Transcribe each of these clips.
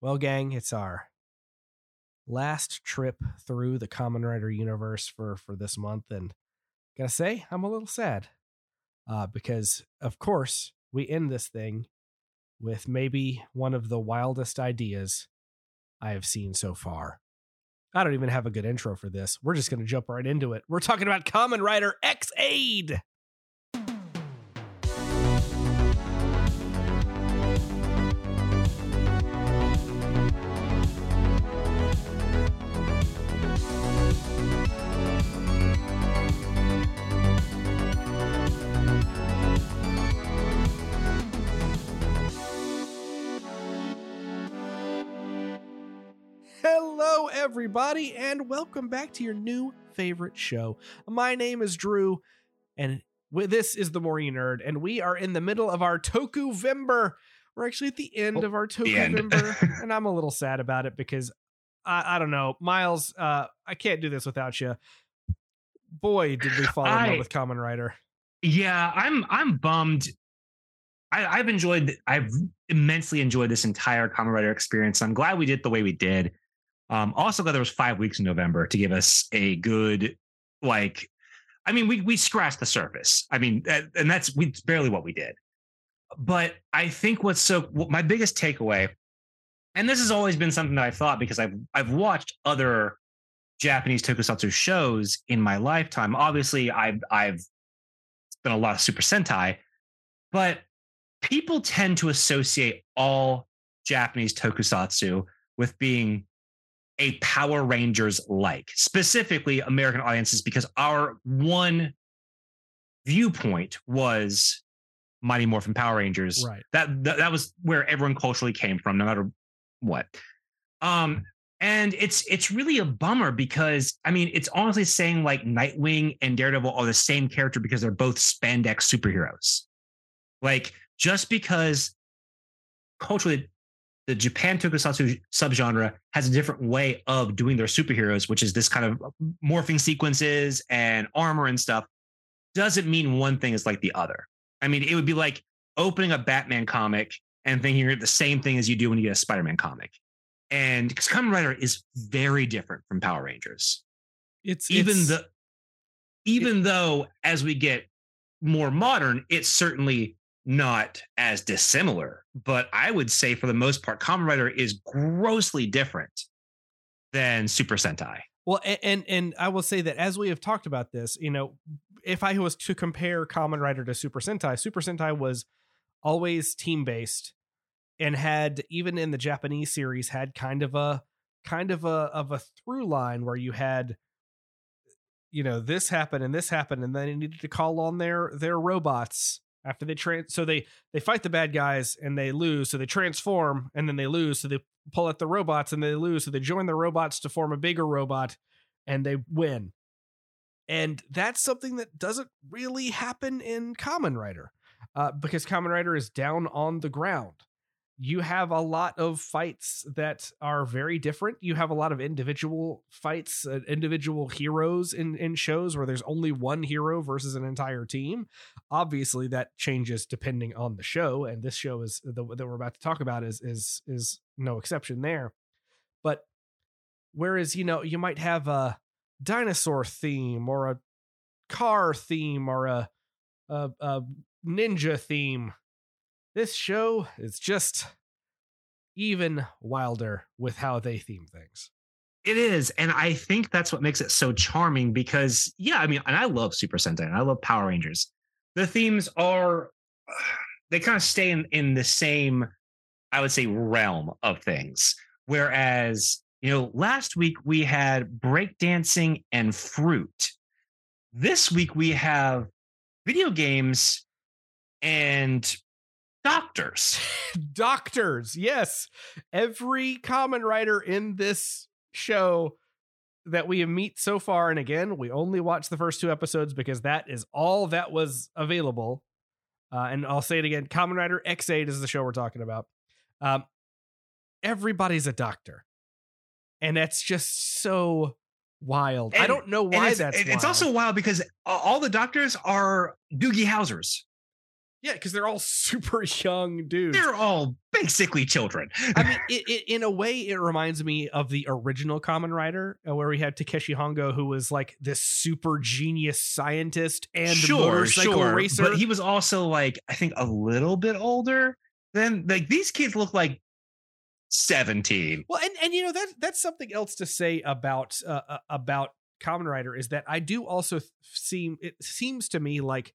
Well, gang, it's our last trip through the Kamen Rider universe for for this month, and gotta say, I'm a little sad uh, because, of course, we end this thing with maybe one of the wildest ideas I have seen so far. I don't even have a good intro for this. We're just to jump right into it. We're talking about Kamen Rider Ex-Aid. Hello, everybody, and welcome back to your new favorite show. My name is Drew, and this is the More You Nerd, and we are in the middle of our Toku Vember. We're actually at the end Oh, of our Toku. Vember, and I'm a little sad about it because I, I don't know, Miles. Uh, I can't do this without you. Boy, did we fall in love with Kamen Rider. Yeah, I'm I'm bummed. I, I've enjoyed I've immensely enjoyed this entire Kamen Rider experience. I'm glad we did the way we did. Um, also glad there was five weeks in November to give us a good like I mean we we scratched the surface. I mean and that's we barely what we did. But I think what's so what my biggest takeaway, and this has always been something that I thought because I've I've watched other Japanese tokusatsu shows in my lifetime. Obviously, I've I've been a lot of Super Sentai, but people tend to associate all Japanese tokusatsu with being a Power Rangers like, specifically American audiences, because our one viewpoint was Mighty Morphin Power Rangers. Right. That, that that was where everyone culturally came from, no matter what. Um, and it's it's really a bummer because I mean it's honestly saying like Nightwing and Daredevil are the same character because they're both spandex superheroes. Like just because culturally the Japan tokusatsu subgenre has a different way of doing their superheroes, which is this kind of morphing sequences and armor and stuff, doesn't mean one thing is like the other. I mean, it would be like opening a Batman comic and thinking you're the same thing as you do when you get a Spider-Man comic. And because Kamen Rider is very different from Power Rangers. It's Even it's- the even though as we get more modern, it's certainly not as dissimilar. But I would say for the most part, Kamen Rider is grossly different than Super Sentai. Well, a- and and I will say that as we have talked about this, you know, if I was to compare Kamen Rider to Super Sentai, Super Sentai was always team based and had even in the Japanese series had kind of a kind of a of a through line where you had you know this happened and this happened and then you needed to call on their their robots after they trans so they they fight the bad guys and they lose so they transform and then they lose so they pull out the robots and they lose so they join the robots to form a bigger robot and they win. And that's something that doesn't really happen in Kamen Rider uh, because Kamen Rider is down on the ground you have a lot of fights that are very different. You have a lot of individual fights, uh, individual heroes in in shows where there's only one hero versus an entire team. Obviously, that changes depending on the show, and this show is the that we're about to talk about is is is no exception there. But whereas you know you might have a dinosaur theme or a car theme or a a, a ninja theme this show is just even wilder with how they theme things. It is. And I think that's what makes it so charming because, yeah, I mean, and I love Super Sentai and I love Power Rangers. The themes are, they kind of stay in, in the same, I would say, realm of things. Whereas, you know, last week we had breakdancing and fruit. This week we have video games and doctors. Doctors, yes. Every Kamen Rider in this show that we have meet so far, and again, we only watched the first two episodes because that is all that was available. Uh, and I'll say it again: Kamen Rider Ex-Aid is the show we're talking about. Um, everybody's a doctor, and that's just so wild. I don't know And why it's, that's. it's wild. also wild because all the doctors are Doogie Housers. Yeah, because they're all super young dudes. They're all basically children. I mean, it, it, in a way, it reminds me of the original Kamen Rider, uh, where we had Takeshi Hongo, who was like this super genius scientist and sure, motorcycle sure. racer. But he was also like, I think, a little bit older than like these kids look like 17. Well, and and you know that that's something else to say about uh, uh about Kamen Rider is that I do also seem it seems to me like,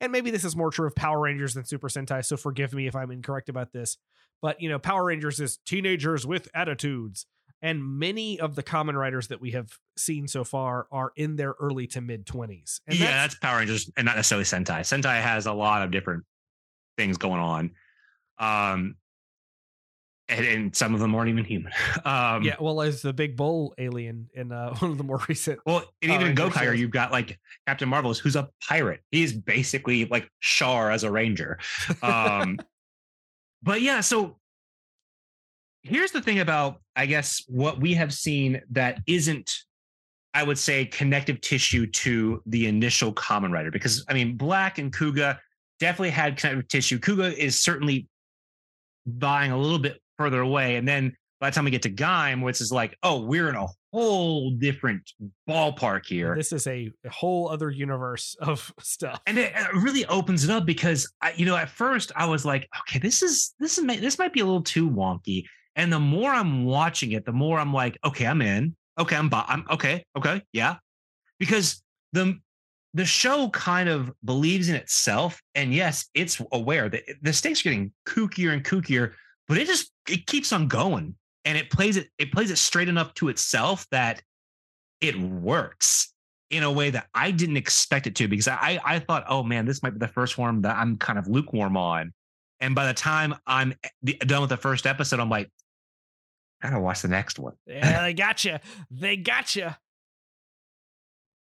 and maybe this is more true of Power Rangers than Super Sentai. So forgive me if I'm incorrect about this, but you know Power Rangers is teenagers with attitudes, and many of the Kamen Riders that we have seen so far are in their early to mid twenties. Yeah, that's, Power Rangers and not necessarily Sentai. Sentai has a lot of different things going on. Um, and, and, some of them aren't even human. Um, yeah, well, as the big bull alien in uh, one of the more recent. Well, and even in Gokaiger, you've got like Captain Marvelous, who's a pirate. He's basically like Char as a ranger. Um, but yeah, so here's the thing about, I guess, what we have seen that isn't, I would say, connective tissue to the initial Kamen Rider, because I mean, Black and Kuuga definitely had connective tissue. Kuuga is certainly buying a little bit further away. And then by the time we get to Gaim, which is like, oh, we're in a whole different ballpark here. This is a whole other universe of stuff, and it, it really opens it up because I, you know, at first I was like, okay, this is this is this might be a little too wonky. And the more I'm watching it, the more I'm like, okay, I'm in. Okay, I'm, I'm okay, okay, yeah, because the the show kind of believes in itself, and yes, it's aware that the stakes are getting kookier and kookier but it just it keeps on going. And it plays it it plays it straight enough to itself that it works in a way that I didn't expect it to because I I thought oh man this might be the first one that I'm kind of lukewarm on. And by the time I'm done with the first episode I'm like I gotta watch the next one. Yeah they got you they got you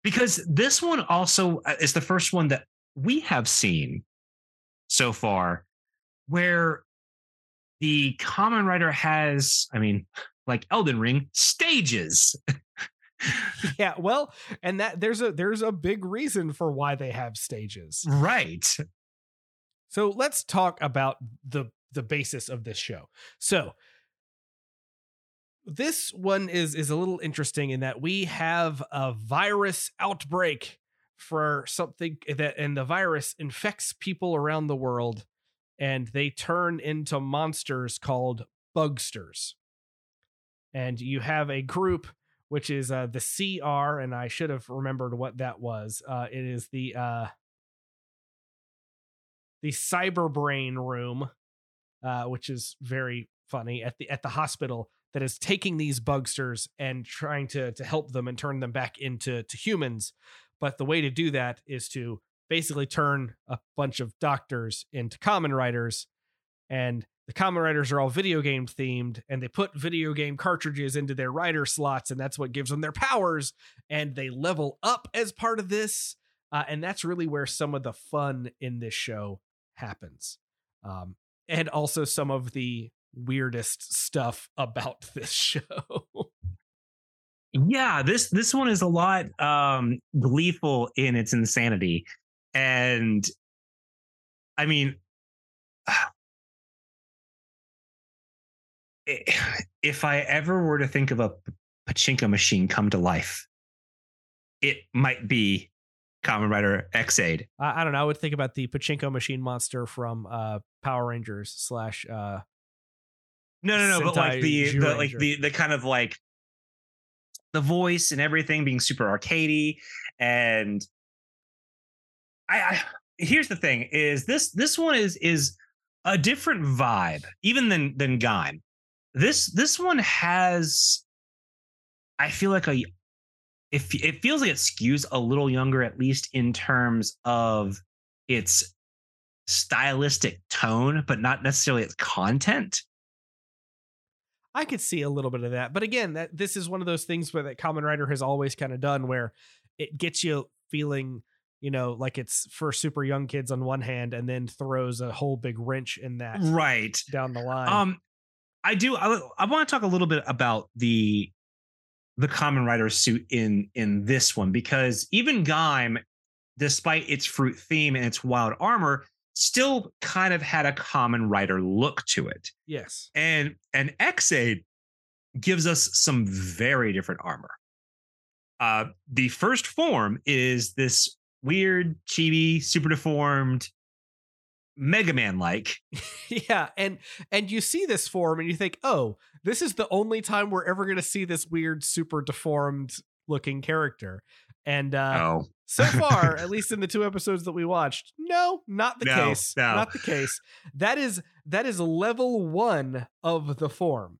because this one also uh, is the first one that we have seen so far where the Kamen Rider has, I mean, like Elden Ring, stages. yeah, well, and that there's a there's a big reason for why they have stages. Right. So let's talk about the the basis of this show. So this one is is a little interesting in that we have a virus outbreak for something that and the virus infects people around the world and they turn into monsters called bugsters. And you have a group which is uh, the CR, and I should have remembered what that was. Uh, it is the uh, the cyber brain room, uh, which is very funny at the at the hospital that is taking these bugsters and trying to to help them and turn them back into to humans. But the way to do that is to basically turn a bunch of doctors into Kamen Riders. And the Kamen Riders are all video game themed and they put video game cartridges into their writer slots and that's what gives them their powers and they level up as part of this. Uh, and that's really where some of the fun in this show happens. Um, and also some of the weirdest stuff about this show. Yeah this this one is a lot um gleeful in its insanity and I mean, if I ever were to think of a pachinko machine come to life, it might be Kamen Rider Ex-Aid. I, I, don't know. I would think about the pachinko machine monster from uh, Power Rangers slash. Uh, no, no, no. Sentai but like the, the like the the kind of like the voice and everything being super arcadey and I, I here's the thing: is this this one is is a different vibe even than than Gaim. This this one has, I feel like a, if it, it feels like it skews a little younger, at least in terms of its stylistic tone, but not necessarily its content. I could see a little bit of that, but again, that this is one of those things where that Kamen Rider has always kind of done, where it gets you feeling you know, like it's for super young kids on one hand, and then throws a whole big wrench in that right down the line. Um, I do. I, I want to talk a little bit about the the Kamen Rider suit in in this one because even Gaim, despite its fruit theme and its wild armor, still kind of had a Kamen Rider look to it. Yes. And and Ex-Aid gives us some very different armor. Uh, the first form is this weird, chibi, super deformed, Mega Man like. yeah, and and you see this form and you think, oh, this is the only time we're ever going to see this weird, super deformed looking character. And uh, oh. so far, at least in the two episodes that we watched, no, not the No, case. no. Not the case. That is that is level one of the form.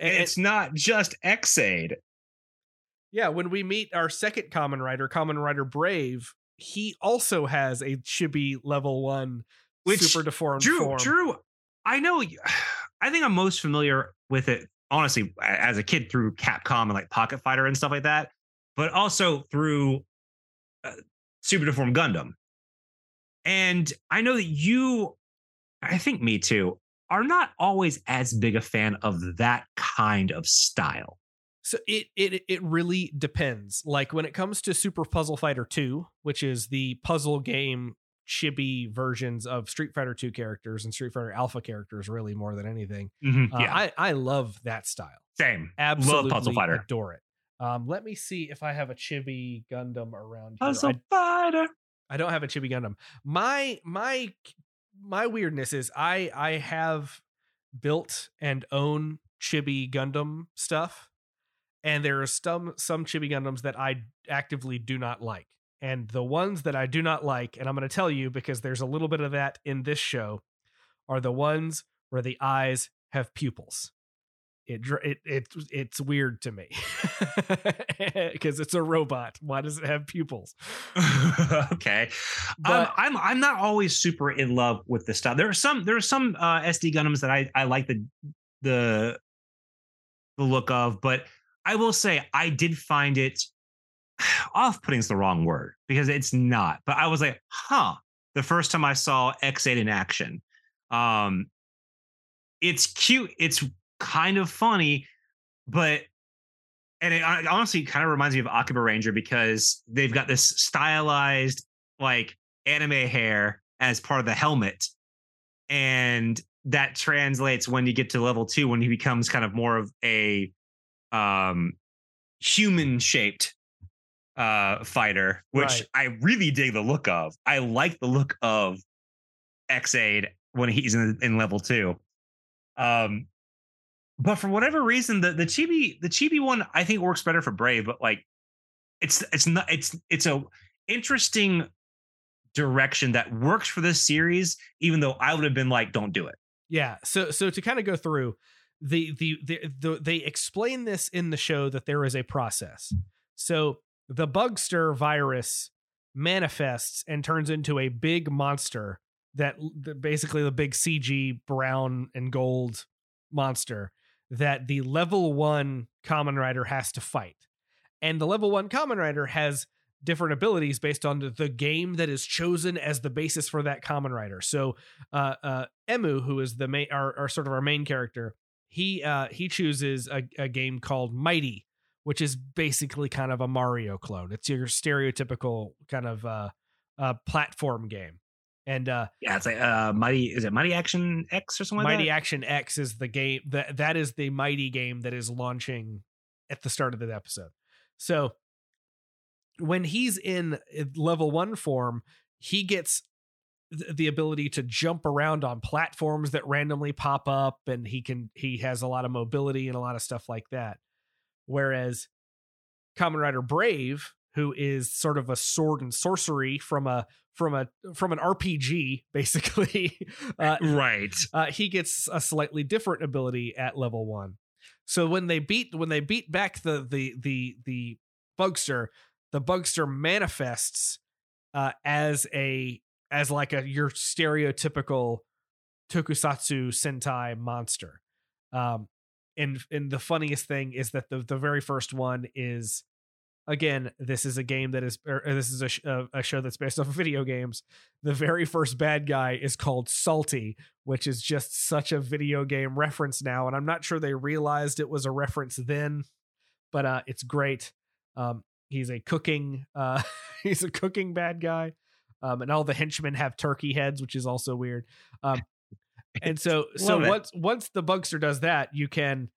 And- it's not just Ex-Aid. Yeah, when we meet our second Kamen Rider, Kamen Rider Brave, he also has a chibi level one Which, super deformed Drew, form. Drew, I know. I think I'm most familiar with it, honestly, as a kid through Capcom and like Pocket Fighter and stuff like that, but also through uh, Super Deformed Gundam. And I know that you, I think me too, are not always as big a fan of that kind of style. So it it it really depends. Like when it comes to Super Puzzle Fighter 2, which is the puzzle game chibi versions of Street Fighter 2 characters and Street Fighter Alpha characters really more than anything. Mhm, Uh, yeah, I I love that style. same. Absolutely Love Puzzle Fighter. adore it. Um, let me see if I have a chibi Gundam around here. Puzzle I Fighter. I don't have a chibi Gundam. My my my weirdness is I I have built and own chibi Gundam stuff, and there are some some chibi Gundams that I actively do not like. And the ones that I do not like, and I'm going to tell you because there's a little bit of that in this show, are the ones where the eyes have pupils. It it it it's weird to me because it's a robot. Why does it have pupils? okay. But- um, I'm I'm not always super in love with this stuff. There are some there are some uh, SD Gundams that I I like the the the look of, but I will say I did find it off-putting is the wrong word because it's not. But I was like, huh. The first time I saw Ex-Aid in action, um, it's cute. It's kind of funny, but and it hon- honestly kind of reminds me of Akiba Ranger because they've got this stylized like anime hair as part of the helmet, and that translates when you get to level two when he becomes kind of more of a um human shaped uh fighter which Right. i really dig the look of i like the look of Ex-Aid when he's in, in level two um but for whatever reason the the chibi the chibi one i think works better for brave but like it's it's not it's it's a interesting direction that works for this series even though i would have been like don't do it Yeah. So so to kind of go through the, the the the they explain this in the show that there is a process. So the bugster virus manifests and turns into a big monster that, basically the big CG brown and gold monster that the level 1 Kamen Rider has to fight. And the level 1 Kamen Rider has different abilities based on the, the game that is chosen as the basis for that Kamen Rider. So uh, uh, Emu, who is the main, our, our sort of our main character, he uh, he chooses a, a game called Mighty, which is basically kind of a Mario clone. It's your stereotypical kind of uh, uh, platform game, and uh, yeah it's like uh mighty is it mighty action x or something like Mighty that? Action X is the game that that is the Mighty game that is launching at the start of the episode. So when he's in uh, level one form, he gets the ability to jump around on platforms that randomly pop up, and he can he has a lot of mobility and a lot of stuff like that. Whereas Kamen Rider Brave, who is sort of a sword and sorcery from a from a from an RPG, basically, uh, right uh, he gets a slightly different ability at level one. So when they beat when they beat back the the the the bugster, the bugster manifests uh, as a as like a your stereotypical tokusatsu sentai monster. Um, and and the funniest thing is that the the very first one is again this is a game that is or this is a, sh- a, a show that's based off of video games. The very first bad guy is called salty which is just such a video game reference now and i'm not sure they realized it was a reference then but uh it's great. Um he's a cooking uh he's a cooking bad guy um, and all the henchmen have turkey heads, which is also weird. Um, and so so it. once once the bugster does that, you can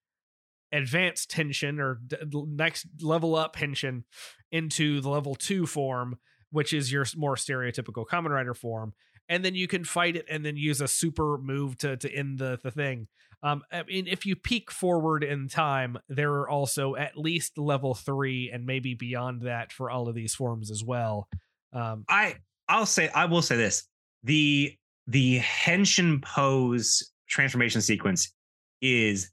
advance tension or d- next level up tension into the level two form, which is your more stereotypical Kamen Rider form. And then you can fight it and then use a super move to to end the the thing. Um, I mean, if you peek forward in time, there are also at least level three and maybe beyond that for all of these forms as well. Um, I I'll say I will say this. The the Henshin pose transformation sequence is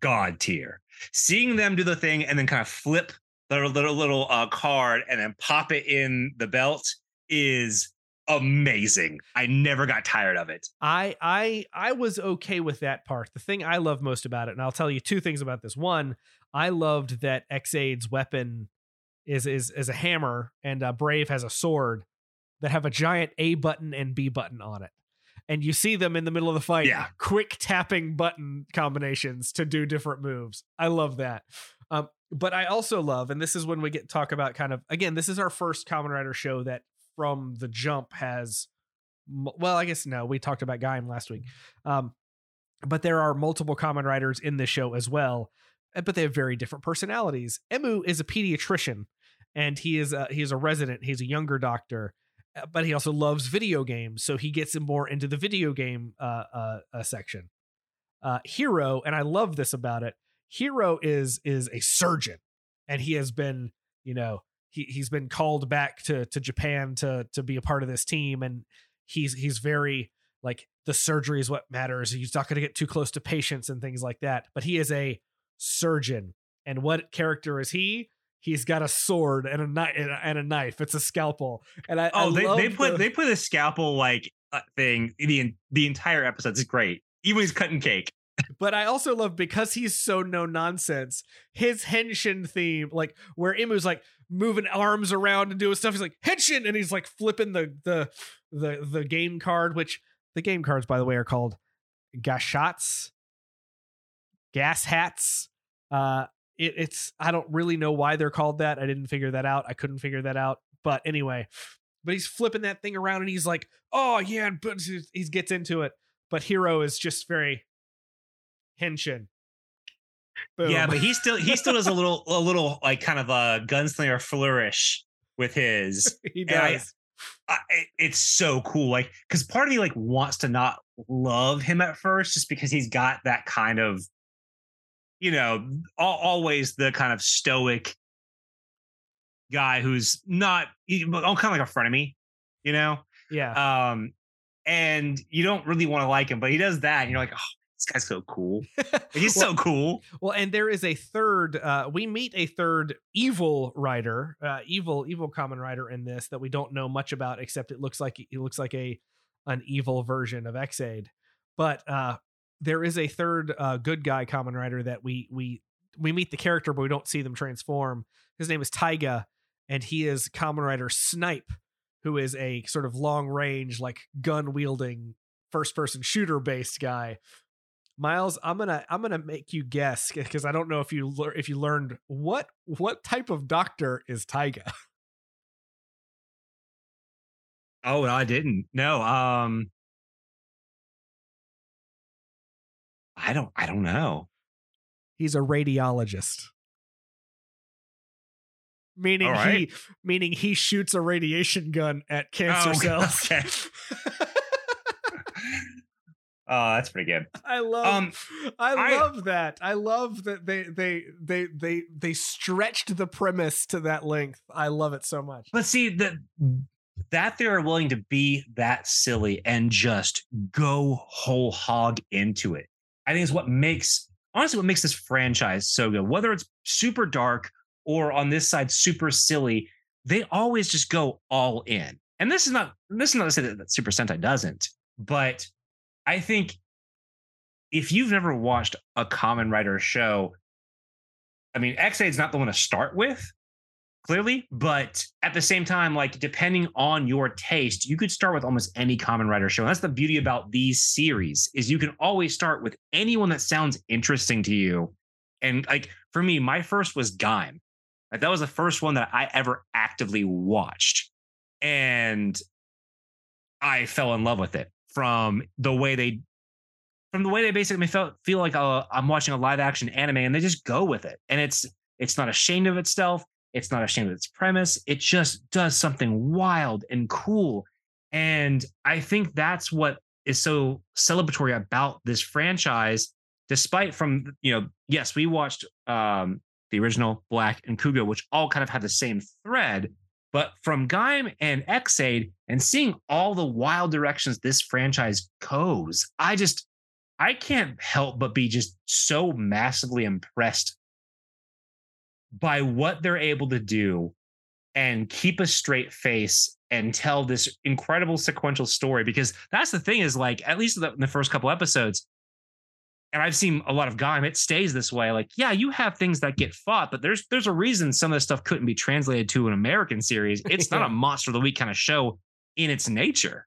god tier. Seeing them do the thing and then kind of flip their little little uh, card and then pop it in the belt is amazing. I never got tired of it. I I I was okay with that part. The thing I love most about it, and I'll tell you two things about this. One, I loved that Ex-Aid's weapon is is is a hammer, and uh, Brave has a sword that have a giant A button and B button on it. And you see them in the middle of the fight, Yeah. quick tapping button combinations to do different moves. I love that. Um, but I also love, and this is when we get talk about kind of again, this is our first Kamen Rider show that from the jump has well, I guess no, we talked about Gaim last week. Um, but there are multiple Kamen Riders in this show as well, uh, but they have very different personalities. Emu is a pediatrician, and he is a, he is a resident. He's a younger doctor, but he also loves video games, so he gets him more into the video game uh, uh, uh, section. Uh, Hiro, and I love this about it. Hiro is is a surgeon, and he has been, you know, he he's been called back to to Japan to to be a part of this team, and he's he's very like the surgery is what matters. He's not going to get too close to patients and things like that. But he is a surgeon, and what character is he? He's got a sword and a knife and a knife. It's a scalpel, and I Oh, I they, they put the- they put a scalpel like uh, thing the the entire episode. is great. Even he's cutting cake. But I also love because he's so no nonsense. His henshin theme, like where Emu's like moving arms around and doing stuff, he's like henshin, and he's like flipping the the the the game card, which the game cards, by the way, are called gashats, gas hats. Uh, it, it's I don't really know why they're called that. I didn't figure that out. I couldn't figure that out. But anyway, but he's flipping that thing around and he's like, oh yeah, but he gets into it. But Hiro is just very henshin. Boom. Yeah, but he still he still does a little a little like kind of a gunslinger flourish with his. he I- does. I, it's so cool. Like because part of me like wants to not love him at first, just because he's got that kind of, you know, al- always the kind of stoic guy who's not he, kind of like a frenemy, you know. yeah. Um, and you don't really want to like him, but he does that, and you're like, oh, this guy's so cool. He's Well- so cool. Well, and there is a third. Uh, we meet a third evil rider, uh, evil evil Kamen Rider in this that we don't know much about, except it looks like it looks like a an evil version of Ex-Aid. But uh, there is a third uh, good guy Kamen Rider that we we we meet the character, but we don't see them transform. His name is Taiga, and he is Kamen Rider Snipe, who is a sort of long range, like gun wielding first person shooter based guy Miles, I'm gonna I'm gonna make you guess because I don't know if you lear- if you learned what what type of doctor is Taiga. Oh, I didn't. No. Um, I don't. I don't know. He's a radiologist. Meaning right. he meaning he shoots a radiation gun at cancer Oh, cells. okay. Oh, that's pretty good. I love Um, I I- love that. I love that they they they they they stretched the premise to that length. I love it so much. But see that that they are willing to be that silly and just go whole hog into it. I think is what makes honestly what makes this franchise so good. Whether it's super dark or on this side super silly, they always just go all in. And this is not this is not to say that, that Super Sentai doesn't, but I think if you've never watched a Kamen Rider show, I mean, Ex-Aid's not the one to start with, clearly, but at the same time, like depending on your taste, you could start with almost any Kamen Rider show. And that's the beauty about these series is you can always start with anyone that sounds interesting to you. And like for me, my first was Gaim. Like that was the first one that I ever actively watched. And I fell in love with it from the way they from the way they basically felt feel like uh, I'm watching a live action anime and they just go with it. And it's it's not ashamed of itself. It's not ashamed of its premise. It just does something wild and cool. And I think that's what is so celebratory about this franchise, despite from, you know, yes, we watched um, the original Black and Kuuga, which all kind of had the same thread. But from Gaim and Ex-Aid and seeing all the wild directions this franchise goes, I just I can't help but be just so massively impressed by what they're able to do and keep a straight face and tell this incredible sequential story because that's the thing is like at least in the first couple episodes and I've seen a lot of Gaim, it stays this way. Like, yeah, you have things that get fought, but there's there's a reason some of this stuff couldn't be translated to an American series. It's not a monster of the week kind of show in its nature.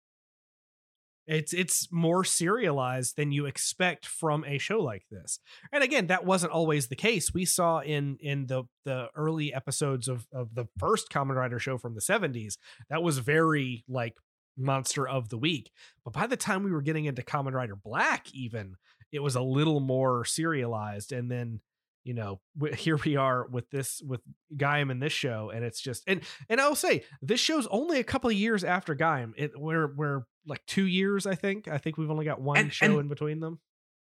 It's it's more serialized than you expect from a show like this. And again, that wasn't always the case. We saw in in the the early episodes of of the first Kamen Rider show from the 70s, that was very like monster of the week. But by the time we were getting into Kamen Rider Black even, it was a little more serialized and then you know here we are with this with Gaim in this show and it's just and and I'll say this show's only a couple of years after Gaim. It we're we're like 2 years I think. I think we've only got one and, show and in between them.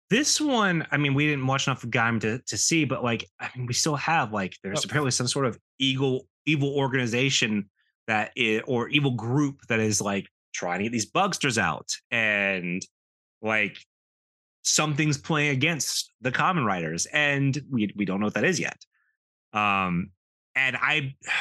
this one I mean we didn't watch enough of Gaim to to see but like I mean we still have like there's oh. apparently some sort of evil evil organization that is, or evil group that is like trying to get these bugsters out. And like something's playing against the Kamen Riders and we we don't know what that is yet. Um, and I.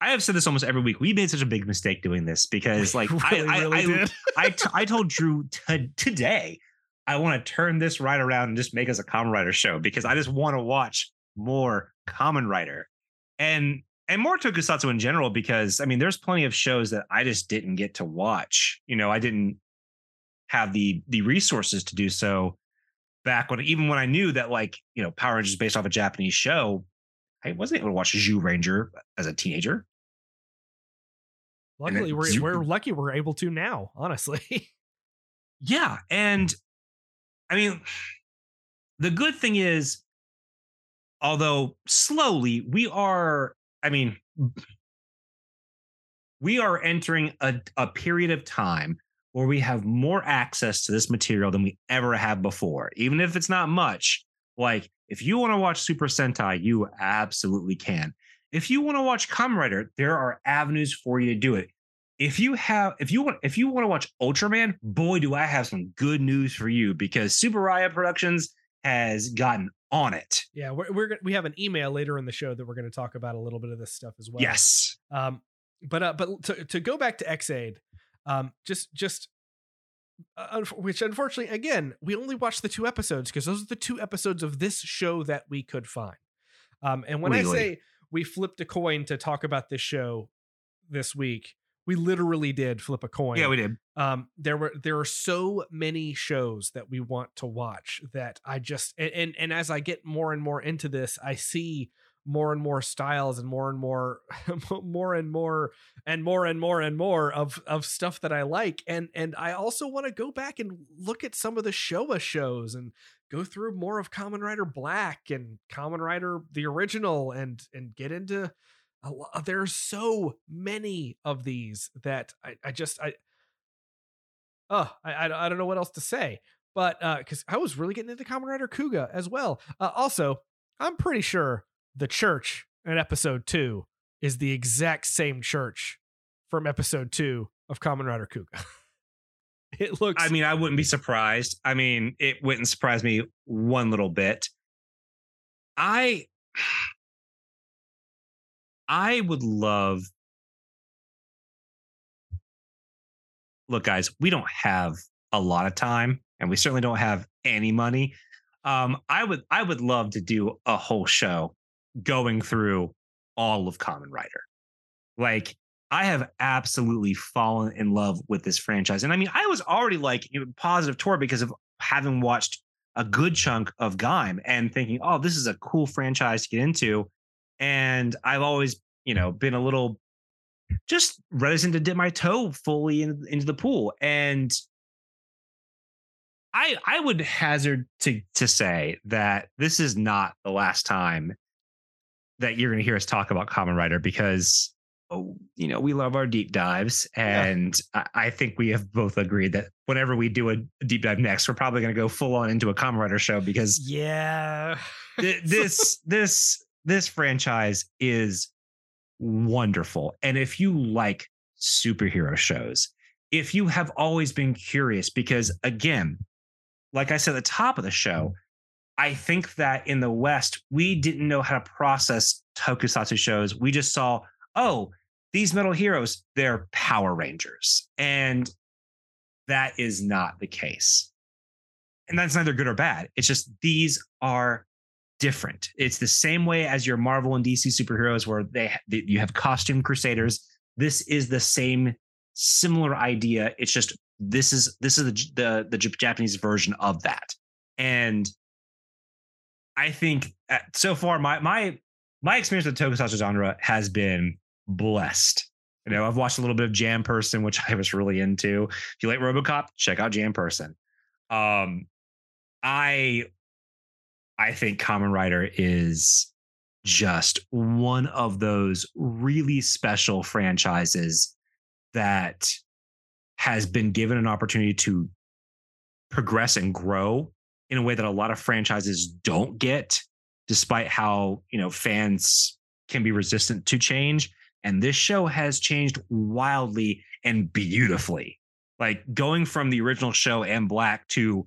I have said this almost every week. We made such a big mistake doing this because, like, really, I, really I, I, I, t- I told Drew t- today, I want to turn this right around and just make us a Kamen Rider show because I just want to watch more Kamen Rider and and more Tokusatsu in general. Because I mean, there's plenty of shows that I just didn't get to watch. You know, I didn't have the the resources to do so back when even when I knew that like you know Power Rangers is based off a Japanese show, I wasn't able to watch Zyuranger as a teenager. Luckily, we're we're lucky we're able to now. Honestly, yeah, and I mean, the good thing is, although slowly, we are. I mean, we are entering a, a period of time where we have more access to this material than we ever have before, even if it's not much. Like, if you want to watch Super Sentai, you absolutely can. If you want to watch Kamen Rider, there are avenues for you to do it. If you have, if you want, if you want to watch Ultraman, boy, do I have some good news for you because Tsuburaya Productions has gotten on it. Yeah, we're, we're we have an email later in the show that we're going to talk about a little bit of this stuff as well. Yes. Um, but uh, but to to go back to Ex-Aid, um, just just uh, which unfortunately, again, we only watched the two episodes because those are the two episodes of this show that we could find. Um, and when really? I say we flipped a coin to talk about this show this week, we literally did flip a coin. Yeah, we did. Um, there were there are so many shows that we want to watch that I just and, and and as I get more and more into this, I see more and more styles and more and more more and more and more and more and more of of stuff that I like. And and I also want to go back and look at some of the Showa shows and go through more of Kamen Rider Black and Kamen Rider the original and and get into a lot, there's so many of these that I I just I oh I I don't know what else to say. But uh cuz I was really getting into Kamen Rider Kuuga as well. Uh, also I'm pretty sure the church in episode two is the exact same church from episode two of Kamen Rider Kuuga. it looks. I mean, I wouldn't be surprised. I mean, it wouldn't surprise me one little bit. I, I would love. Look, guys, we don't have a lot of time, and we certainly don't have any money. Um, I would, I would love to do a whole show going through all of Kamen Rider. Like, I have absolutely fallen in love with this franchise. And I mean, I was already like you know, positive toward because of having watched a good chunk of Gaim and thinking, oh, this is a cool franchise to get into. And I've always, you know, been a little just reticent to dip my toe fully in, into the pool. And I I would hazard to to say that this is not the last time that you're going to hear us talk about Kamen Rider because oh, you know we love our deep dives, and yeah. I, I, think we have both agreed that whenever we do a deep dive next, we're probably going to go full on into a Kamen Rider show because yeah, th- this this this franchise is wonderful, and if you like superhero shows, if you have always been curious, because again, like I said at the top of the show, I think that in the West, we didn't know how to process tokusatsu shows. We just saw, oh, these metal heroes, they're Power Rangers. And that is not the case. And that's neither good or bad. It's just these are different. It's the same way as your Marvel and DC superheroes, where they, you have costume crusaders. This is the same similar idea. It's just this is this is the the, the Japanese version of that. And I think uh, so far my my my experience with tokusatsu genre has been blessed. You know, I've watched a little bit of Janperson, which I was really into. If you like RoboCop, check out Janperson. Um, I I think Kamen Rider is just one of those really special franchises that has been given an opportunity to progress and grow in a way that a lot of franchises don't get despite how you know fans can be resistant to change. And this show has changed wildly and beautifully. Like going from the original show and black to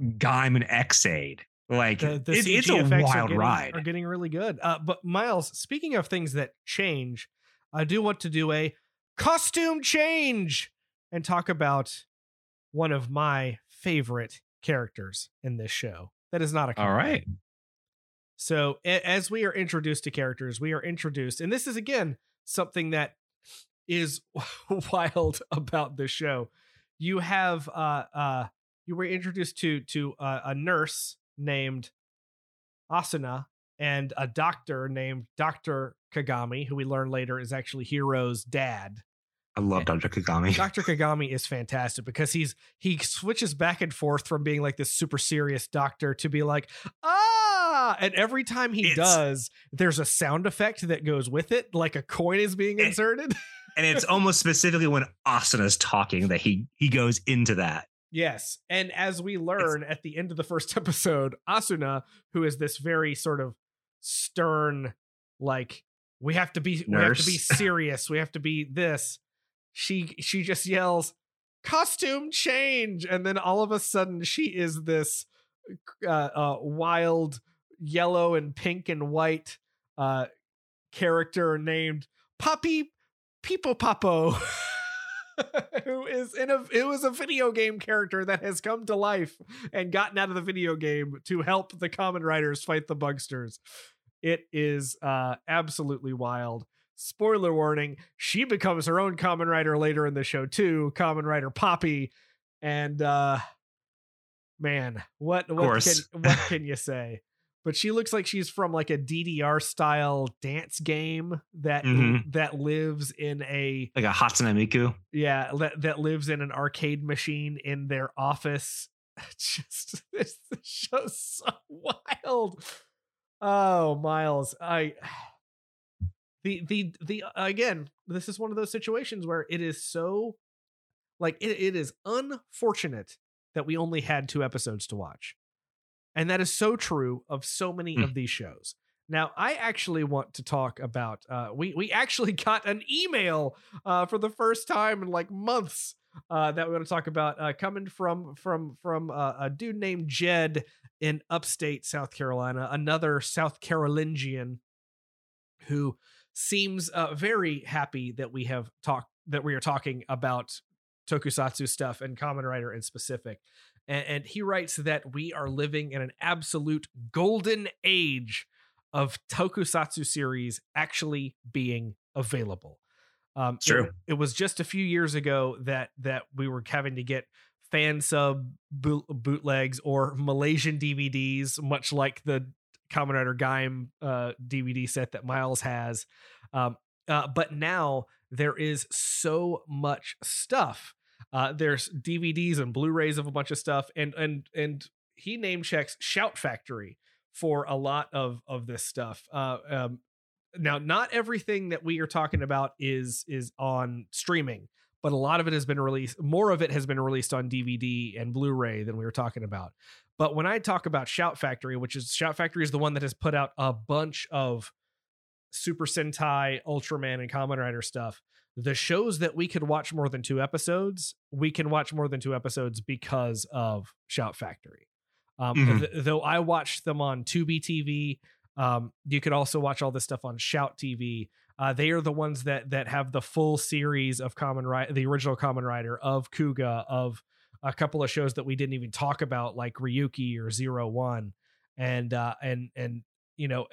Gaim and Ex-Aid like the, the it, it's a wild are getting, ride. are getting really good. Uh, but miles speaking of things that change i do want to do a costume change and talk about one of my favorite characters in this show. That is not a all right. So as we are introduced to characters, we are introduced, and this is again something that is wild about the show. You have uh uh you were introduced to to uh, a nurse named Asuna and a doctor named Dr. Kagami, who we learn later is actually Hiro's dad. I love Dr. Kagami. Dr. Kagami is fantastic because he's he switches back and forth from being like this super serious doctor to be like, ah, and every time he it's, does, there's a sound effect that goes with it, like a coin is being inserted. and it's almost specifically when Asuna's talking that he he goes into that. Yes. And as we learn it's, at the end of the first episode, Asuna, who is this very sort of stern, like, we have to be nurse. we have to be serious. we have to be this she she just yells costume change and then all of a sudden she is this uh, uh, wild yellow and pink and white uh, character named Poppy Pipopapo. who is in a it was a video game character that has come to life and gotten out of the video game to help the Kamen Riders fight the bugsters. It is uh absolutely wild spoiler warning, she becomes her own Kamen Rider later in the show too, Kamen Rider Poppy. And uh man, what what can what can you say? But she looks like she's from like a DDR style dance game that mm-hmm. that lives in a like a Hatsune Miku. Yeah, that, that lives in an arcade machine in their office. Just this show's so wild. Oh, Miles, I the the the again this is one of those situations where it is so like it, it is unfortunate that we only had two episodes to watch and that is so true of so many mm. of these shows now i actually want to talk about uh we we actually got an email uh for the first time in like months uh, that we want to talk about uh, coming from from from uh, a dude named Jed in upstate South Carolina, another South Carolingian who seems uh, very happy that we have talked that we are talking about tokusatsu stuff and Kamen Rider in specific. And, and, he writes that we are living in an absolute golden age of tokusatsu series actually being available. Um, true. It, it, was just a few years ago that that we were having to get fan sub boot, bootlegs or Malaysian DVDs, much like the Kamen Rider Gaim uh, DVD set that Miles has. Um, uh, but now there is so much stuff. Uh, there's DVDs and Blu-rays of a bunch of stuff, and and and he name checks Shout Factory for a lot of of this stuff. Uh, um, now, not everything that we are talking about is is on streaming, but a lot of it has been released. More of it has been released on DVD and Blu-ray than we were talking about. But when I talk about Shout Factory, which is Shout Factory is the one that has put out a bunch of Super Sentai, Ultraman, and Kamen Rider stuff. The shows that we could watch more than two episodes, we can watch more than two episodes because of Shout Factory. Um, Mhm. th- though I watched them on Tubi TV, um, you could also watch all this stuff on Shout TV. Uh, they are the ones that that have the full series of Kamen Rider, the original Kamen Rider, of Kuuga, of a couple of shows that we didn't even talk about, like Ryuki or Zero One, and uh, and and you know,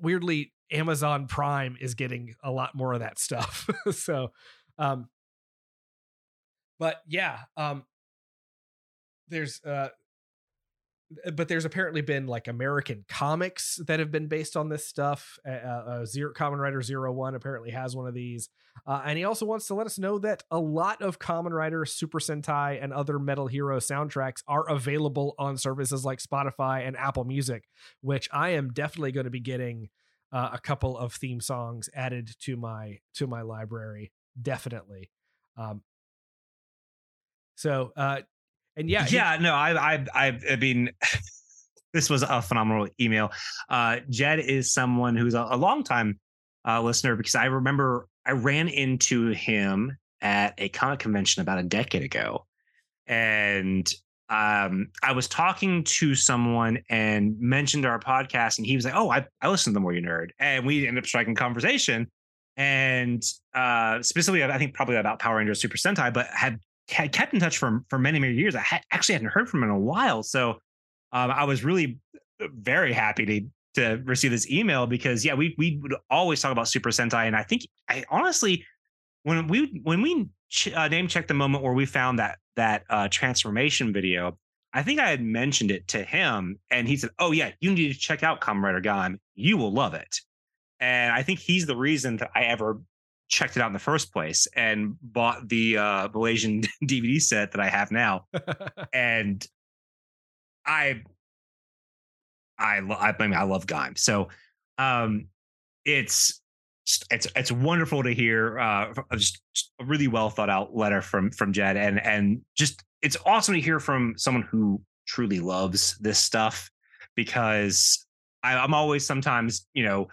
weirdly, Amazon Prime is getting a lot more of that stuff. so, um, but yeah, um, there's uh, but there's apparently been like American comics that have been based on this stuff. Uh, uh, Zero Kamen Rider Zero One apparently has one of these, uh, and he also wants to let us know that a lot of Kamen Rider, Super Sentai, and other Metal Hero soundtracks are available on services like Spotify and Apple Music, which I am definitely going to be getting uh, a couple of theme songs added to my to my library. Definitely. Um, so, uh, and yeah, Yeah, no, I, I, I, I mean, this was a phenomenal email. Uh, Jed is someone who's a, a long time uh, listener because I remember I ran into him at a comic convention about a decade ago, and um, I was talking to someone and mentioned our podcast, and he was like, "Oh, I, I listen to the More You Nerd," and we ended up striking conversation. And uh, specifically, I think probably about Power Rangers Super Sentai, but had had kept in touch for for many many years. I had, actually hadn't heard from him in a while, so um, I was really very happy to to receive this email because yeah, we we would always talk about Super Sentai, and I think I honestly when we when we ch- uh, name checked the moment where we found that that uh, transformation video. I think I had mentioned it to him, and he said, "Oh yeah, you need to check out Rider Gaim. You will love it." And I think he's the reason that I ever checked it out in the first place and bought the uh, Malaysian DVD set that I have now. and I, I, lo- I mean, I love Gaim. So, um, it's it's it's wonderful to hear uh, just a really well thought out letter from from Jed, and and just it's awesome to hear from someone who truly loves this stuff because I, I'm always sometimes you know,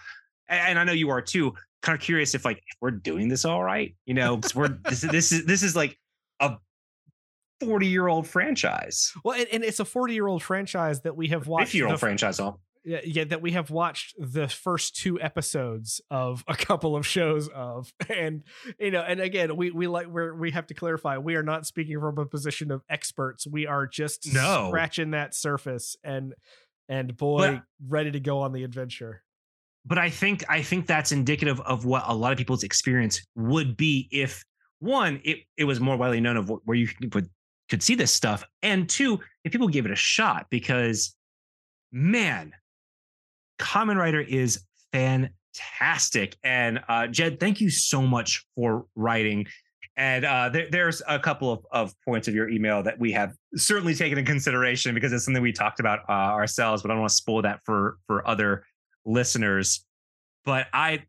and I know you are too, kind of curious if like if we're doing this all right, you know, we're this, is- this is this is like a 40 year old franchise, well, and, and it's a 40 year old franchise that we have watched. 50 year old the- franchise. All yeah, yeah, that we have watched the first two episodes of a couple of shows of, and you know, and again, we we like we're we have to clarify we are not speaking from a position of experts. We are just No. scratching that surface, and and boy, But- ready to go on the adventure. But I think I think that's indicative of what a lot of people's experience would be if one, it it was more widely known of where you would could see this stuff, and two, if people gave it a shot, because man, Kamen Rider is fantastic. And uh, Jed, thank you so much for writing. And uh, there, there's a couple of, of points of your email that we have certainly taken in consideration because it's something we talked about uh, ourselves, but I don't want to spoil that for for other listeners. But I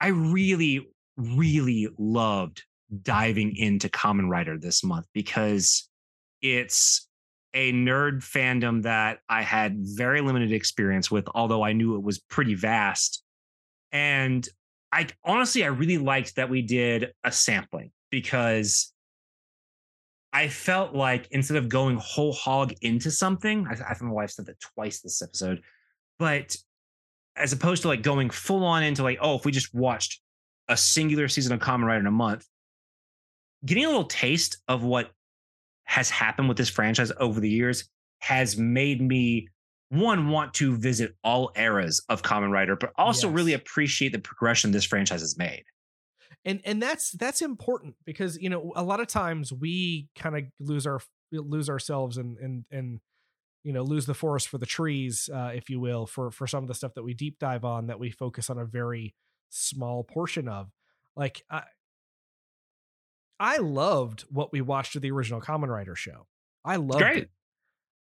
I really, really loved diving into Kamen Rider this month because it's a nerd fandom that I had very limited experience with, although I knew it was pretty vast. And I honestly, I really liked that we did a sampling because I felt like instead of going whole hog into something, I, I know why I've said that twice this episode, but as opposed to like going full on into like, oh, if we just watched a singular season of Kamen Rider in a month, getting a little taste of what has happened with this franchise over the years has made me one want to visit all eras of Kamen Rider, but also Yes. really appreciate the progression this franchise has made. and and that's that's important because you know a lot of times we kind of lose our lose ourselves and and and you know lose the forest for the trees uh if you will for for some of the stuff that we deep dive on that we focus on a very small portion of. Like I I loved what we watched of the original Kamen Rider show. I loved Great. it.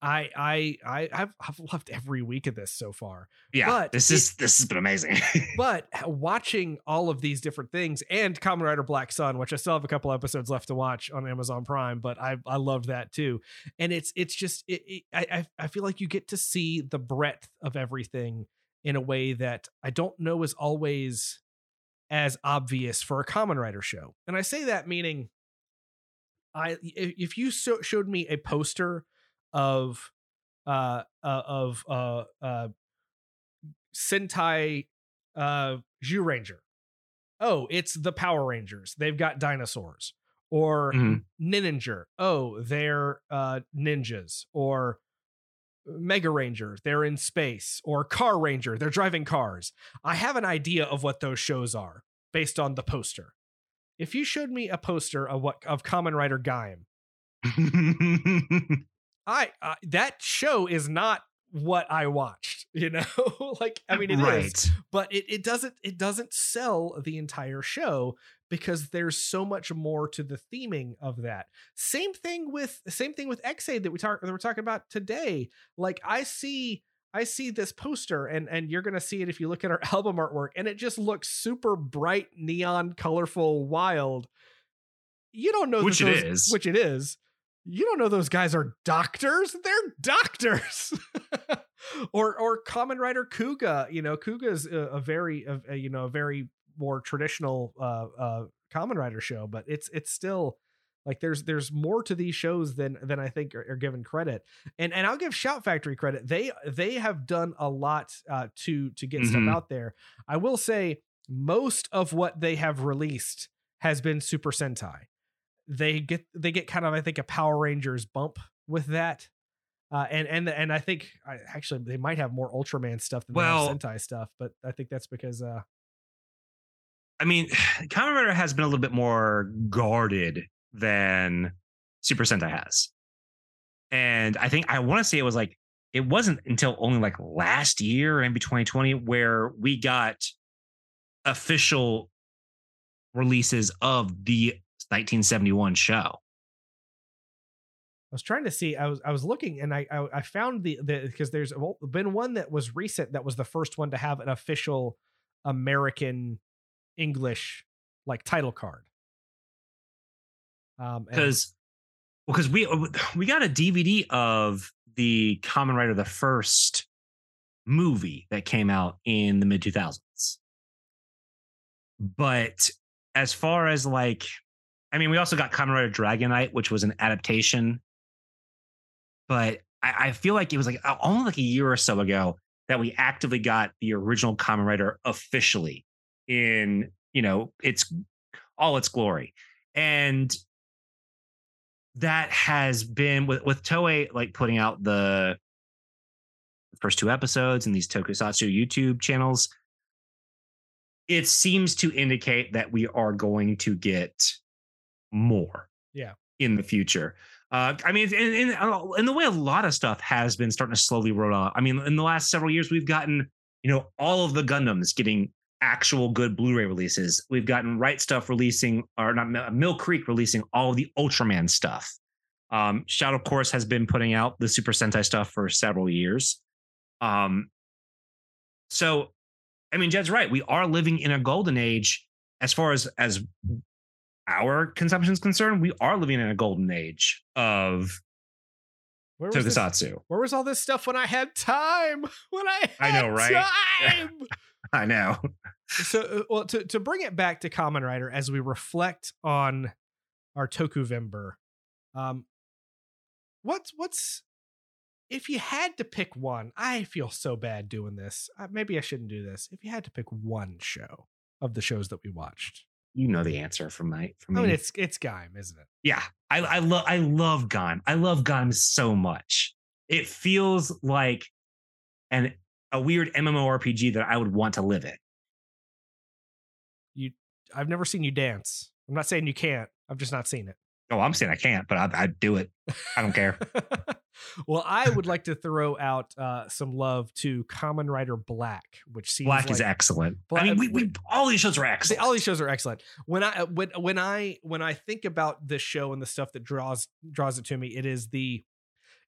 I I I I've, I've loved every week of this so far. Yeah, But this it- is this has been amazing. But uh, watching all of these different things and Kamen Rider Black Sun, which I still have a couple episodes left to watch on Amazon Prime, but I I loved that too. And it's it's just it, it, I I- I feel like you get to see the breadth of everything in a way that I don't know is always as obvious for a Kamen Rider show. And I say that meaning I if if you so, showed me a poster of uh, uh of uh uh Sentai uh Zyuranger. Oh, it's the Power Rangers. They've got dinosaurs. Or Mhm. Ninja. Oh, they're uh ninjas. Or Mega Ranger, they're in space. Or Carranger, they're driving cars. I have an idea of what those shows are based on the poster. If you showed me a poster of what of Kamen Rider Gaim, I uh, that show is not what I watched. You know, like I mean, it is, right. but it, it doesn't it doesn't sell the entire show because there's so much more to the theming of that. Same thing with same thing with Ex-Aid that we talk that we're talking about today. Like I see I see this poster and and you're gonna see it if you look at our album artwork, and it just looks super bright, neon, colorful, wild. You don't know Which it those- is. Which it is. You don't know those guys are doctors. They're doctors. or or Kamen Rider Kuuga. You know, Kuuga is a, a very a, a, you know a very more traditional uh uh Kamen Rider show, but it's it's still like there's there's more to these shows than than I think are, are given credit. And and I'll give Shout Factory credit. They they have done a lot uh to to get stuff Mhm. out there. I will say most of what they have released has been Super Sentai. They get they get kind of I think a Power Rangers bump with that. Uh, and and and I think I, actually they might have more Ultraman stuff than Well- they Sentai stuff, but I think that's because uh I mean, Kamen Rider has been a little bit more guarded than Super Sentai has. And I think I want to say it was like it wasn't until only like last year, maybe 2020, where we got official releases of the 1971 show. I was trying to see. I was I was looking, and I I, I found the the because there's been one that was recent that was the first one to have an official American English like title card. Um, because because we we got a DVD of the Kamen Rider the first movie that came out in the mid 2000s. But as far as like I mean we also got Kamen Rider Dragon Knight which was an adaptation. But I, I feel like it was like uh, only like a year or so ago that we actively got the original Kamen Rider officially in, you know, its all its glory. And that has been with with Toei like putting out the first two episodes in these Tokusatsu YouTube channels. It seems to indicate that we are going to get more, Yeah. in the future. Uh, I mean, in, in in the way a lot of stuff has been starting to slowly roll out. I mean, in the last several years, we've gotten you know all of the Gundams getting actual good Blu-ray releases. We've gotten Right Stuff releasing, or not Mill- Creek releasing all the Ultraman stuff. Um, of course, has been putting out the Super Sentai stuff for several years. Um, so, I mean, Jed's right. We are living in a golden age as far as as our consumption is concerned. We are living in a golden age of where was this, Tokusatsu. where was all this stuff when I had time? When I I know, right? Time. I know. so uh, well to to bring it back to Kamen Rider as we reflect on our Tokuvember, um, what's what's if you had to pick one? I feel so bad doing this. Uh, maybe I shouldn't do this. If you had to pick one show of the shows that we watched, You know the answer from my from I me. mean it's it's Gaim, isn't it? Yeah, I I love I love Gaim. I love Gaim so much. It feels like an a weird MMORPG that I would want to live in. You, I've never seen you dance. I'm not saying you can't. I've just not seen it. Oh, I'm saying I can't, but I, I'd do it. I don't care. well, I would like to throw out uh, some love to Kamen Rider Black, which seems like Black like, is excellent. Black- I mean, we, we all these shows are excellent. all these shows are excellent. When I when when I when I think about this show and the stuff that draws draws it to me, it is the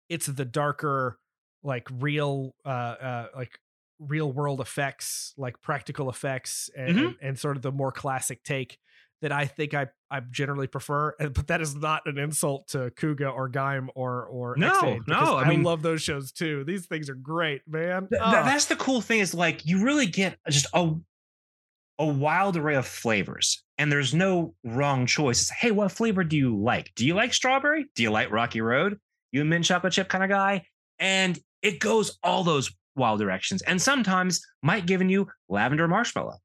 it's the darker, like real uh uh like real world effects, like practical effects and, Mhm. and, and sort of the more classic take that I think I I generally prefer. But that is not an insult to Kuuga or Gaim or or No, no, I I, mean- love those shows too. These things are great, man. Th- that's the cool thing is like you really get just a a wild array of flavors and there's no wrong choice. It's, hey what flavor do you like? Do you like strawberry? Do you like rocky road? You a mint chocolate chip kind of guy? And it goes all those wild directions and sometimes might giving you lavender marshmallow.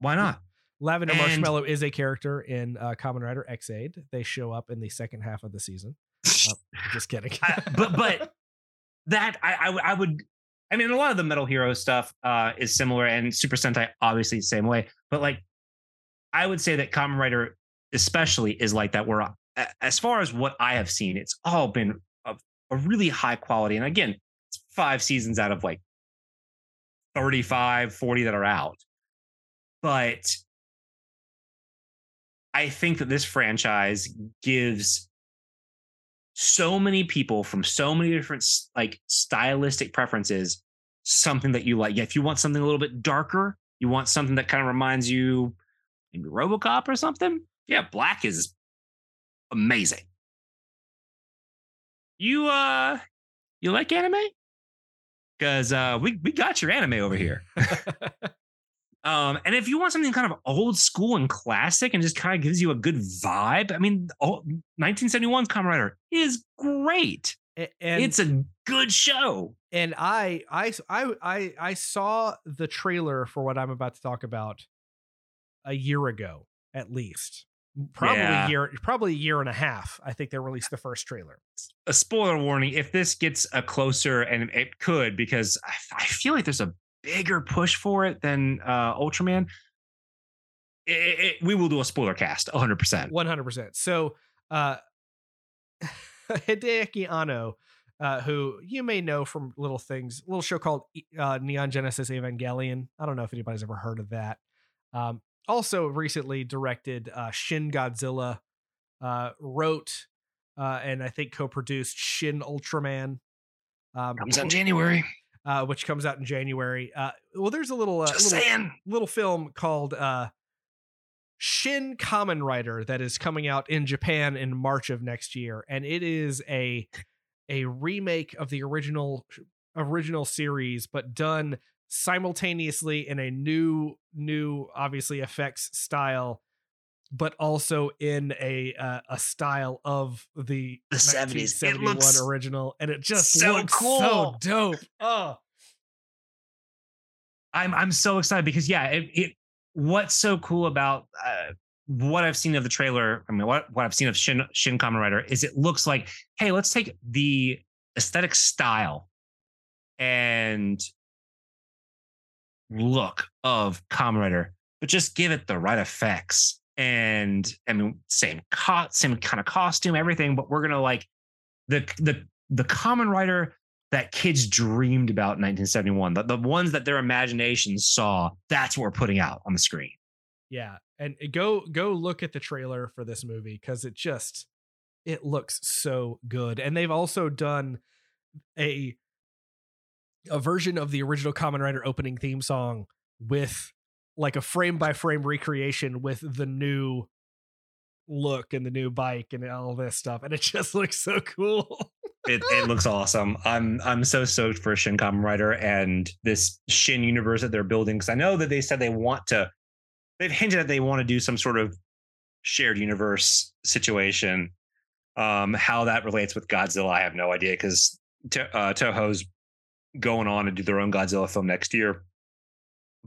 Why not Lavender And- Marshmallow is a character in uh, Kamen Rider Ex-Aid. They show up in the second half of the season. Just kidding. I- but but that I would I mean a lot of the Metal Hero stuff uh is similar and Super Sentai obviously the same way but like I would say that Kamen Rider especially is like that where uh, as far as what I have seen it's all been of a really high quality and again it's five seasons out of like 35 40 that are out but I think that this franchise gives so many people from so many different like stylistic preferences something that you like. Yeah, if you want something a little bit darker, you want something that kind of reminds you maybe RoboCop or something. Yeah, Black is amazing. You uh you like anime? Cuz uh we we got your anime over here. Um, and if you want something kind of old school and classic and just kind of gives you a good vibe, I mean, 1971's Kamen Rider is great. And it's a good show. and I, I I I I saw the trailer for what I'm about to talk about a year ago at least. Probably Yeah. a year probably a year and a half. I think they released the first trailer. A spoiler warning: if this gets a closer, and it could, because I, I feel like there's a bigger push for it than uh, Ultraman. It, it- we will do a spoiler cast, 100. percent One hundred percent. So uh Hideaki Anno, uh, who you may know from little things, a little show called uh, Neon Genesis Evangelion. I don't know if anybody's ever heard of that. Um, also, recently directed uh, Shin Godzilla, uh, wrote uh, and I think co-produced Shin Ultraman. Um, Comes out in January. Uh, which comes out in January. Uh, well, there's a little uh, little, little film called uh, Shin Kamen Rider that is coming out in Japan in March of next year, and it is a a remake of the original original series, but done simultaneously in a new new obviously effects style but also in a uh, a style of the, The 70s. It 1971 looks original and it just so looks so cool. dope oh I'm I'm so excited because yeah, it, it what's so cool about uh, what I've seen of the trailer. I mean, what what I've seen of Shin Shin Kamen Rider is it looks like hey, let's take the aesthetic style and look of Kamen Rider, but just give it the right effects and I mean same co- same kind of costume, everything. But we're gonna like the the the Kamen Rider that kids dreamed about in 1971, the, the ones that their imaginations saw, that's what we're putting out on the screen. Yeah, and eh, go go look at the trailer for this movie because it just it looks so good. And they've also done a a version of the original Kamen Rider opening theme song with like a frame by frame recreation with the new look and the new bike and all this stuff, and it just looks so cool. It, it looks awesome. I'm I'm so stoked for Shin Kamen Rider and this Shin universe that they're building because I know that they said they want to. They've hinted that they want to do some sort of shared universe situation. Um, how that relates with Godzilla, I have no idea because to, uh, Toho's going on to do their own Godzilla film next year.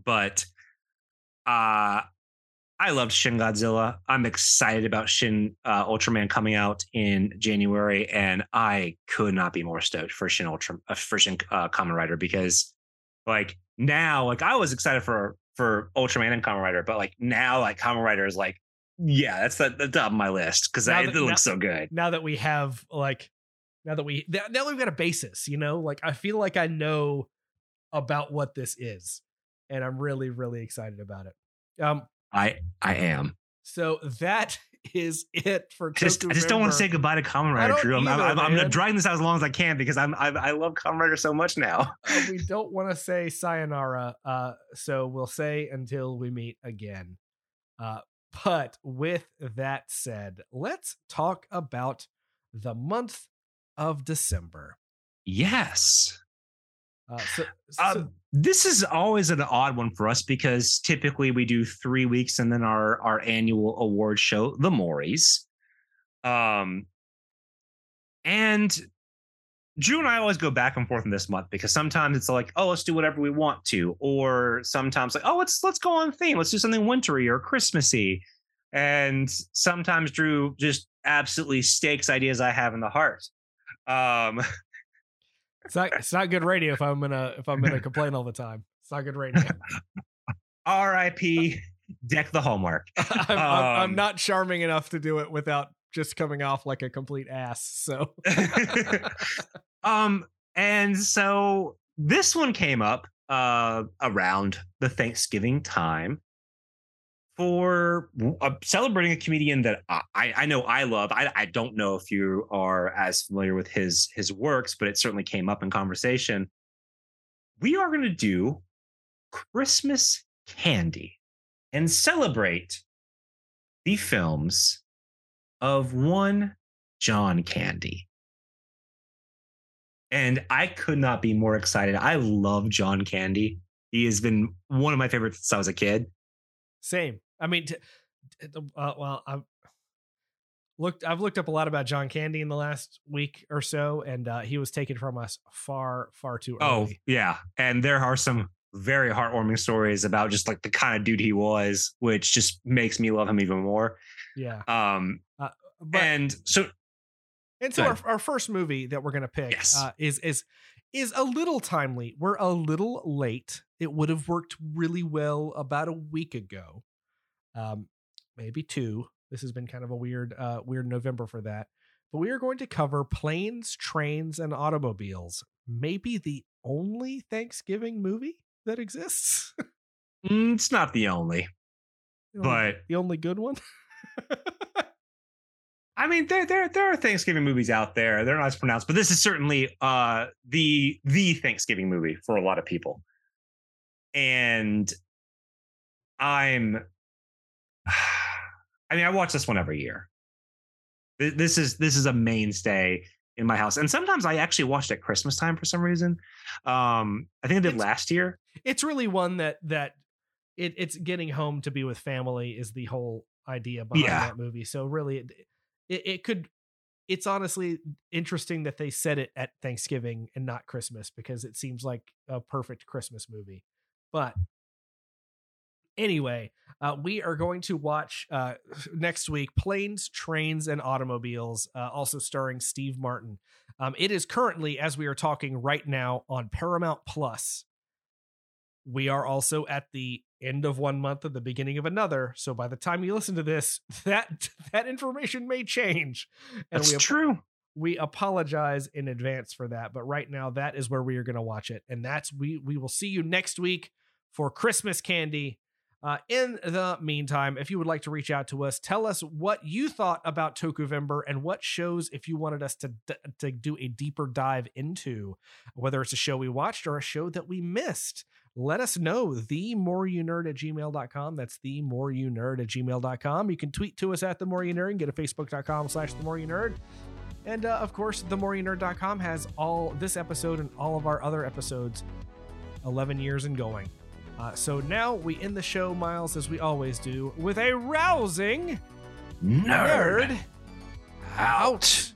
But uh, I loved Shin Godzilla. I'm excited about Shin uh, Ultraman coming out in January, and I could not be more stoked for Shin Ultra uh, for Shin uh, Kamen Rider because, like now, like I was excited for for Ultraman and Kamen Rider, but like now, like Kamen Rider is like yeah, that's the, the top of my list because it looks now- so good. now that we have like now that we now that we've got a basis you know like i feel like i know about what this is and i'm really really excited about it um I I am. so that is it for Just I just don't want to say goodbye to Kamen Rider, Drew. I'm, I'm, I'm. I'm dragging this out as long as I can because I'm I, I love Kamen Rider so much now. Uh, we don't want to say sayonara uh so we'll say until we meet again uh but with that said let's talk about the month of december Yes. Uh so, Um, this is always an odd one for us because typically we do three weeks and then our our annual award show, the Morries. Um, and Drew and I always go back and forth in this month because sometimes it's like, oh, let's do whatever we want to, or sometimes like, oh, let's let's go on theme, let's do something wintry or Christmassy. And sometimes Drew just absolutely stakes ideas I have in the heart. Um, It's not it's not good radio if I'm gonna if I'm gonna complain all the time. It's not good radio. R.I.P. Deck the Hallmark. I'm, I'm, I'm Um, not charming enough to do it without just coming off like a complete ass. So um, and so this one came up uh around the Thanksgiving time for uh, celebrating a comedian that I, I know I love. I, I don't know if you are as familiar with his his works, but it certainly came up in conversation. We are going to do Christmas candy and celebrate the films of one John Candy. And I could not be more excited. I love John Candy. He has been one of my favorites since I was a kid. same. I mean, t- t- uh, well, I've looked. I've looked up a lot about John Candy in the last week or so, and uh, he was taken from us far, far too early. Oh, yeah. And there are some very heartwarming stories about just like the kind of dude he was, which just makes me love him even more. yeah. Um, But and so And so our, our first movie that we're gonna pick Yes. uh, is is is a little timely. We're a little late. It would have worked really well about a week ago, um, maybe two. This has been kind of a weird uh, weird November for that. But we are going to cover planes, trains, and automobiles. Maybe the only Thanksgiving movie that exists. mm, it's not the only, The only- but the only good one. I mean, there there there are Thanksgiving movies out there. They're not as pronounced, but this is certainly uh the the Thanksgiving movie for a lot of people. And I'm I mean, I watch this one every year. This is this is a mainstay in my house. And sometimes I actually watched at Christmas time for some reason. Um I think I did It's- last year. it's really one that that it, it's getting home to be with family is the whole idea behind Yeah. that movie. So really, it, it it could. It's honestly interesting that they said it at Thanksgiving and not Christmas because it seems like a perfect Christmas movie. But anyway, uh, we are going to watch uh, next week Planes, Trains, and Automobiles, uh, also starring Steve Martin. Um, it is currently, as we are talking right now, on Paramount Plus. We are also at the end of one month and the beginning of another. So by the time you listen to this, that that information may change. And That's we true. we apologize in advance for that but right now that is where we are going to watch it and that's we we will see you next week for christmas candy uh, in the meantime if you would like to reach out to us tell us what you thought about tokuvember and what shows if you wanted us to d- to do a deeper dive into whether it's a show we watched or a show that we missed. Let us know the more you nerd at gmail.com that's the more you nerd at gmail.com you can tweet to us at the more you nerd and get a facebook.com slash the more you nerd and uh, of course, themoreyounerd.com has all this episode and all of our other episodes 11 years and going. Uh, so now we end the show, Miles, as we always do, with a rousing Nerd nerd out.